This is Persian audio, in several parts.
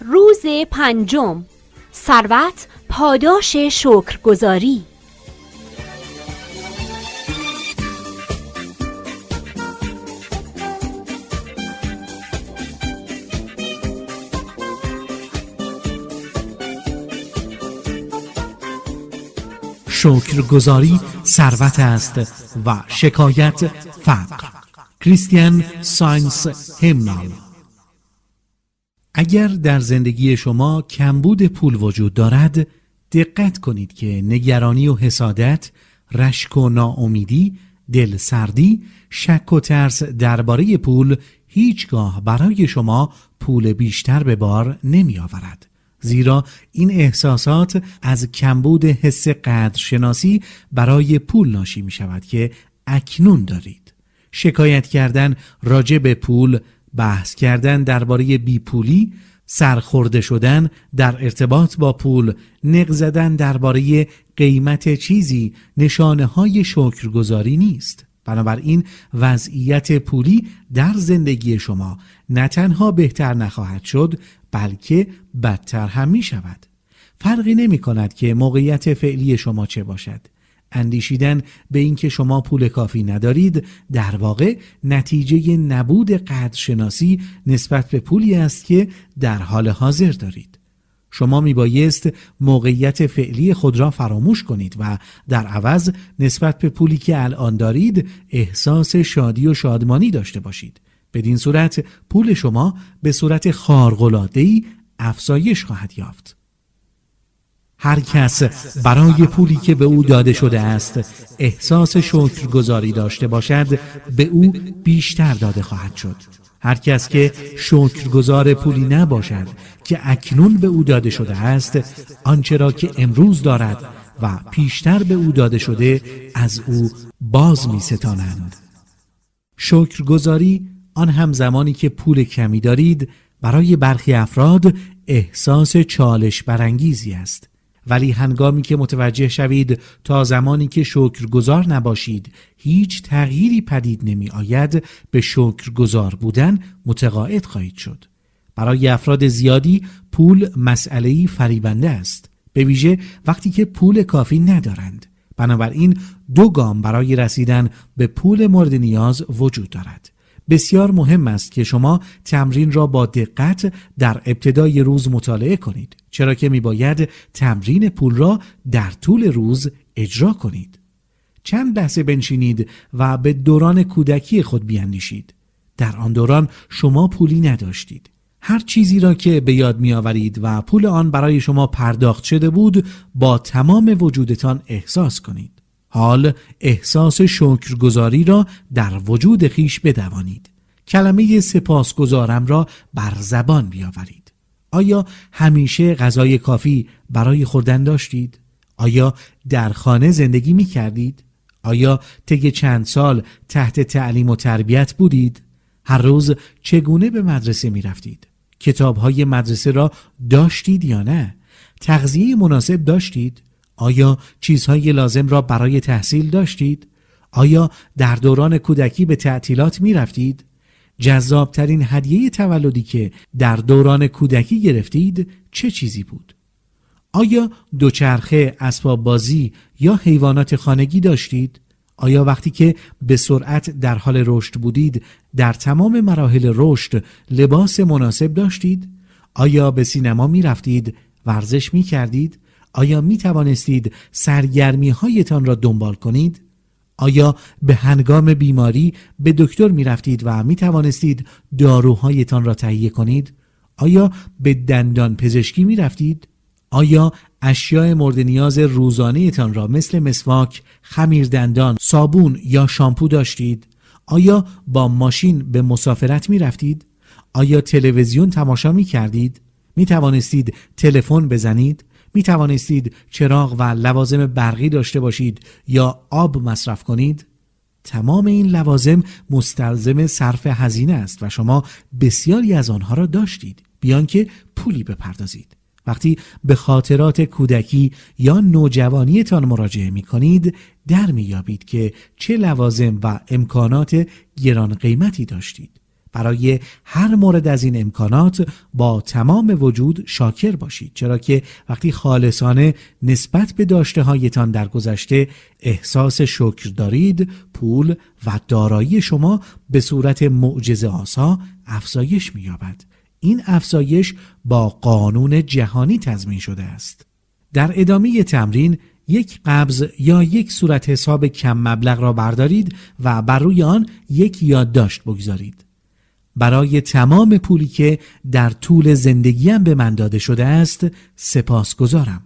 روز پنجم ثروت پاداش شکرگزاری. شکرگزاری ثروت است و شکایت فقر کریستیان ساینس همنال اگر در زندگی شما کمبود پول وجود دارد دقت کنید که نگرانی و حسادت رشک و ناامیدی دل سردی شک و ترس درباره پول هیچگاه برای شما پول بیشتر به بار نمی آورد. زیرا این احساسات از کمبود حس قدرشناسی برای پول ناشی می شود که اکنون دارید. شکایت کردن راجع به پول بحث کردن درباره بیپولی سرخورده شدن در ارتباط با پول نق زدن درباره قیمت چیزی نشانه های شکرگزاری نیست. بنابراین وضعیت پولی در زندگی شما نه تنها بهتر نخواهد شد بلکه بدتر هم می شود فرقی نمی کند که موقعیت فعلی شما چه باشد. اندیشیدن به اینکه شما پول کافی ندارید در واقع نتیجه نبود قدرشناسی نسبت به پولی است که در حال حاضر دارید. شما می بایست موقعیت فعلی خود را فراموش کنید و در عوض نسبت به پولی که الان دارید احساس شادی و شادمانی داشته باشید. بدین صورت پول شما به صورت خارق‌العاده‌ای افزایش خواهد یافت. هر کس برای پولی که به او داده شده است احساس شکرگزاری داشته باشد به او بیشتر داده خواهد شد هر کس که شکرگزار پولی نباشد که اکنون به او داده شده است آنچه را که امروز دارد و پیشتر به او داده شده از او باز می ستانند. شکرگزاری آن هم زمانی که پول کمی دارید برای برخی افراد احساس چالش برانگیزی است ولی هنگامی که متوجه شوید تا زمانی که شکرگزار نباشید هیچ تغییری پدید نمی آید به شکرگزار بودن متقاعد خواهید شد. برای افراد زیادی پول مسئله فریبنده است. به ویژه وقتی که پول کافی ندارند. بنابراین دو گام برای رسیدن به پول مورد نیاز وجود دارد. بسیار مهم است که شما تمرین را با دقت در ابتدای روز مطالعه کنید. چرا که می باید تمرین پول را در طول روز اجرا کنید. چند لحظه بنشینید و به دوران کودکی خود بیاندیشید در آن دوران شما پولی نداشتید. هر چیزی را که به یاد می آورید و پول آن برای شما پرداخت شده بود با تمام وجودتان احساس کنید. حال احساس شکرگزاری را در وجود خیش بدوانید. کلمه سپاسگزارم را بر زبان بیاورید. آیا همیشه غذای کافی برای خوردن داشتید؟ آیا در خانه زندگی می کردید؟ آیا طی چند سال تحت تعلیم و تربیت بودید؟ هر روز چگونه به مدرسه می رفتید؟ کتاب های مدرسه را داشتید یا نه؟ تغذیه مناسب داشتید؟ آیا چیزهای لازم را برای تحصیل داشتید؟ آیا در دوران کودکی به تعطیلات می رفتید؟ جذابترین هدیه تولدی که در دوران کودکی گرفتید چه چیزی بود؟ آیا دوچرخه، اسباب بازی یا حیوانات خانگی داشتید؟ آیا وقتی که به سرعت در حال رشد بودید در تمام مراحل رشد لباس مناسب داشتید؟ آیا به سینما می رفتید؟ ورزش می کردید؟ آیا می توانستید سرگرمی هایتان را دنبال کنید؟ آیا به هنگام بیماری به دکتر می رفتید و می توانستید داروهایتان را تهیه کنید؟ آیا به دندان پزشکی می رفتید؟ آیا اشیاء مورد نیاز روزانه تان را مثل مسواک، خمیر دندان، صابون یا شامپو داشتید؟ آیا با ماشین به مسافرت می رفتید؟ آیا تلویزیون تماشا می کردید؟ می توانستید تلفن بزنید؟ می توانستید چراغ و لوازم برقی داشته باشید یا آب مصرف کنید؟ تمام این لوازم مستلزم صرف هزینه است و شما بسیاری از آنها را داشتید بیان که پولی بپردازید. وقتی به خاطرات کودکی یا نوجوانیتان مراجعه می کنید در می یابید که چه لوازم و امکانات گران قیمتی داشتید. برای هر مورد از این امکانات با تمام وجود شاکر باشید. چرا که وقتی خالصانه نسبت به داشته هایتان در گذشته احساس شکر دارید پول و دارایی شما به صورت معجزه آسا افزایش می‌یابد. این افزایش با قانون جهانی تضمین شده است. در ادامه تمرین یک قبض یا یک صورت حساب کم مبلغ را بردارید و بر روی آن یک یادداشت بگذارید. برای تمام پولی که در طول زندگیم به من داده شده است سپاس گذارم.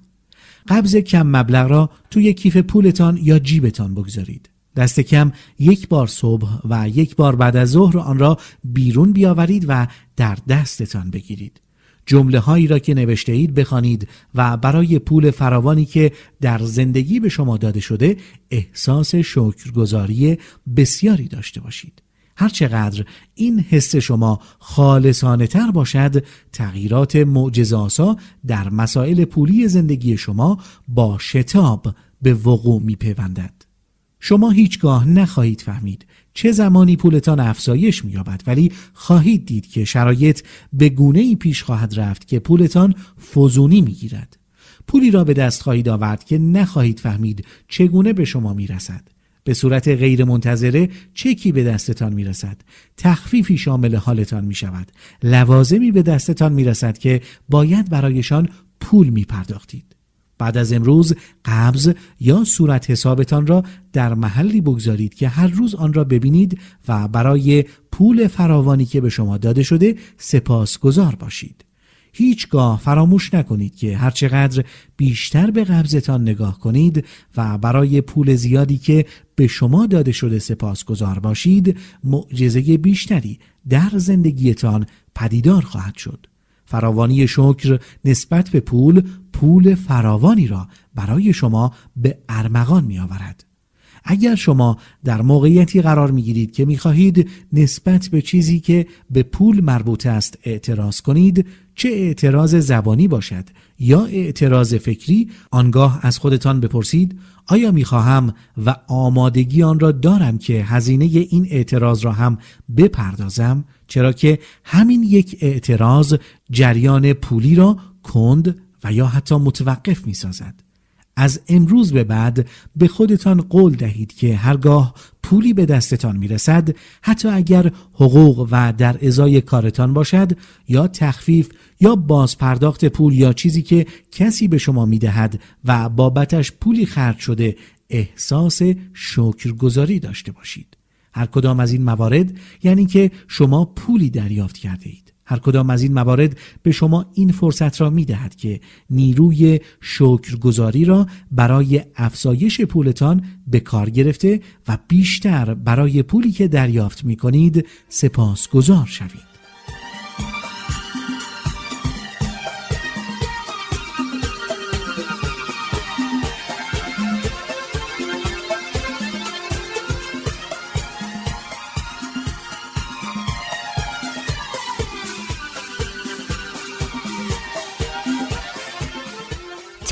قبض کم مبلغ را توی کیف پولتان یا جیبتان بگذارید. دست کم یک بار صبح و یک بار بعد از ظهر آن را بیرون بیاورید و در دستتان بگیرید. جمله هایی را که نوشته اید بخوانید و برای پول فراوانی که در زندگی به شما داده شده احساس شکرگزاری بسیاری داشته باشید. هرچقدر این حس شما خالصانه تر باشد تغییرات معجزاسا در مسائل پولی زندگی شما با شتاب به وقوع می پیوندد. شما هیچگاه نخواهید فهمید چه زمانی پولتان افزایش مییابد ولی خواهید دید که شرایط به گونه ای پیش خواهد رفت که پولتان فزونی می‌گیرد پولی را به دست خواهید آورد که نخواهید فهمید چگونه به شما می‌رسد به صورت غیر منتظره چکی به دستتان می‌رسد. تخفیفی شامل حالتان می شود لوازمی به دستتان می‌رسد که باید برایشان پول می پرداختید بعد از امروز قبض یا صورت حسابتان را در محلی بگذارید که هر روز آن را ببینید و برای پول فراوانی که به شما داده شده سپاسگزار باشید. هیچگاه فراموش نکنید که هرچقدر بیشتر به قبضتان نگاه کنید و برای پول زیادی که به شما داده شده سپاسگزار باشید معجزه بیشتری در زندگیتان پدیدار خواهد شد. فراوانی شکر نسبت به پول پول فراوانی را برای شما به ارمغان می آورد. اگر شما در موقعیتی قرار می گیرید که می خواهید نسبت به چیزی که به پول مربوط است اعتراض کنید چه اعتراض زبانی باشد یا اعتراض فکری آنگاه از خودتان بپرسید آیا می خواهم و آمادگی آن را دارم که هزینه این اعتراض را هم بپردازم چرا که همین یک اعتراض جریان پولی را کند و یا حتی متوقف می سازد. از امروز به بعد به خودتان قول دهید که هرگاه پولی به دستتان می رسد حتی اگر حقوق و در ازای کارتان باشد یا تخفیف یا بازپرداخت پول یا چیزی که کسی به شما می دهد و بابتش پولی خرج شده احساس شکرگزاری داشته باشید. هر کدام از این موارد یعنی که شما پولی دریافت کرده اید. هر کدام از این موارد به شما این فرصت را می دهد که نیروی شکرگزاری را برای افزایش پولتان به کار گرفته و بیشتر برای پولی که دریافت می کنید سپاسگزار شوید.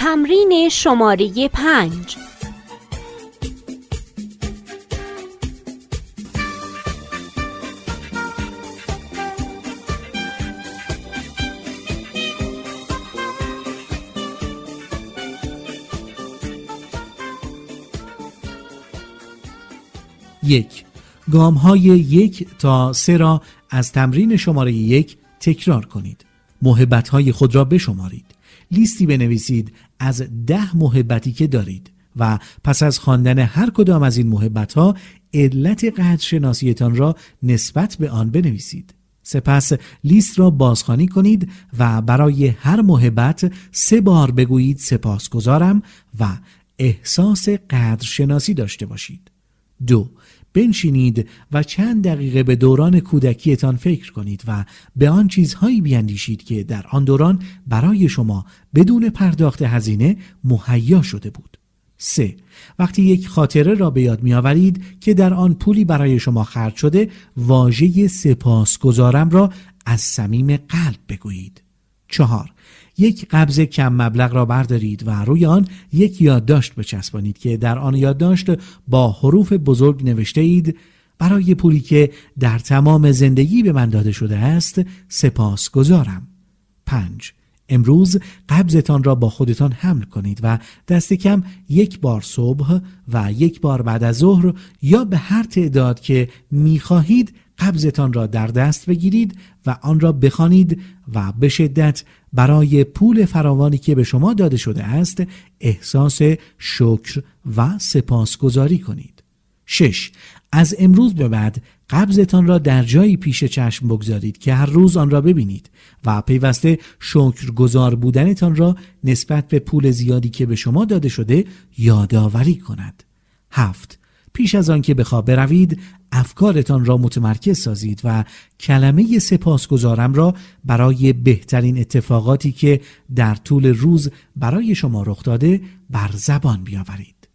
تمرین شماره پنج. یک. گام های یک تا سه را از تمرین شماره یک تکرار کنید. محبت های خود را بشمارید. لیستی بنویسید از ده محبتی که دارید و پس از خواندن هر کدام از این محبت ها علت قدرشناسیتان را نسبت به آن بنویسید. سپس لیست را بازخوانی کنید و برای هر محبت سه بار بگویید سپاسگزارم و احساس قدرشناسی داشته باشید. دو بنشینید و چند دقیقه به دوران کودکیتان فکر کنید و به آن چیزهایی بیندیشید که در آن دوران برای شما بدون پرداخت هزینه مهیا شده بود. 3. وقتی یک خاطره را به یاد میآورید که در آن پولی برای شما خرج شده واژه سپاسگزارم را از صمیم قلب بگویید. چهار یک قبض کم مبلغ را بردارید و روی آن یک یادداشت بچسبانید که در آن یادداشت با حروف بزرگ نوشته اید برای پولی که در تمام زندگی به من داده شده است سپاس گذارم. پنج امروز قبضتان را با خودتان حمل کنید و دست کم یک بار صبح و یک بار بعد از ظهر یا به هر تعداد که می‌خواهید قبضتان را در دست بگیرید و آن را بخوانید و به شدت برای پول فراوانی که به شما داده شده است احساس شکر و سپاسگزاری کنید. 6. از امروز به بعد قبضتان را در جایی پیش چشم بگذارید که هر روز آن را ببینید و پیوسته شکرگزار بودنتان را نسبت به پول زیادی که به شما داده شده یادآوری کند. هفت پیش از آن که به خواب بروید افکارتان را متمرکز سازید و کلمه سپاسگزارم را برای بهترین اتفاقاتی که در طول روز برای شما رخ داده بر زبان بیاورید.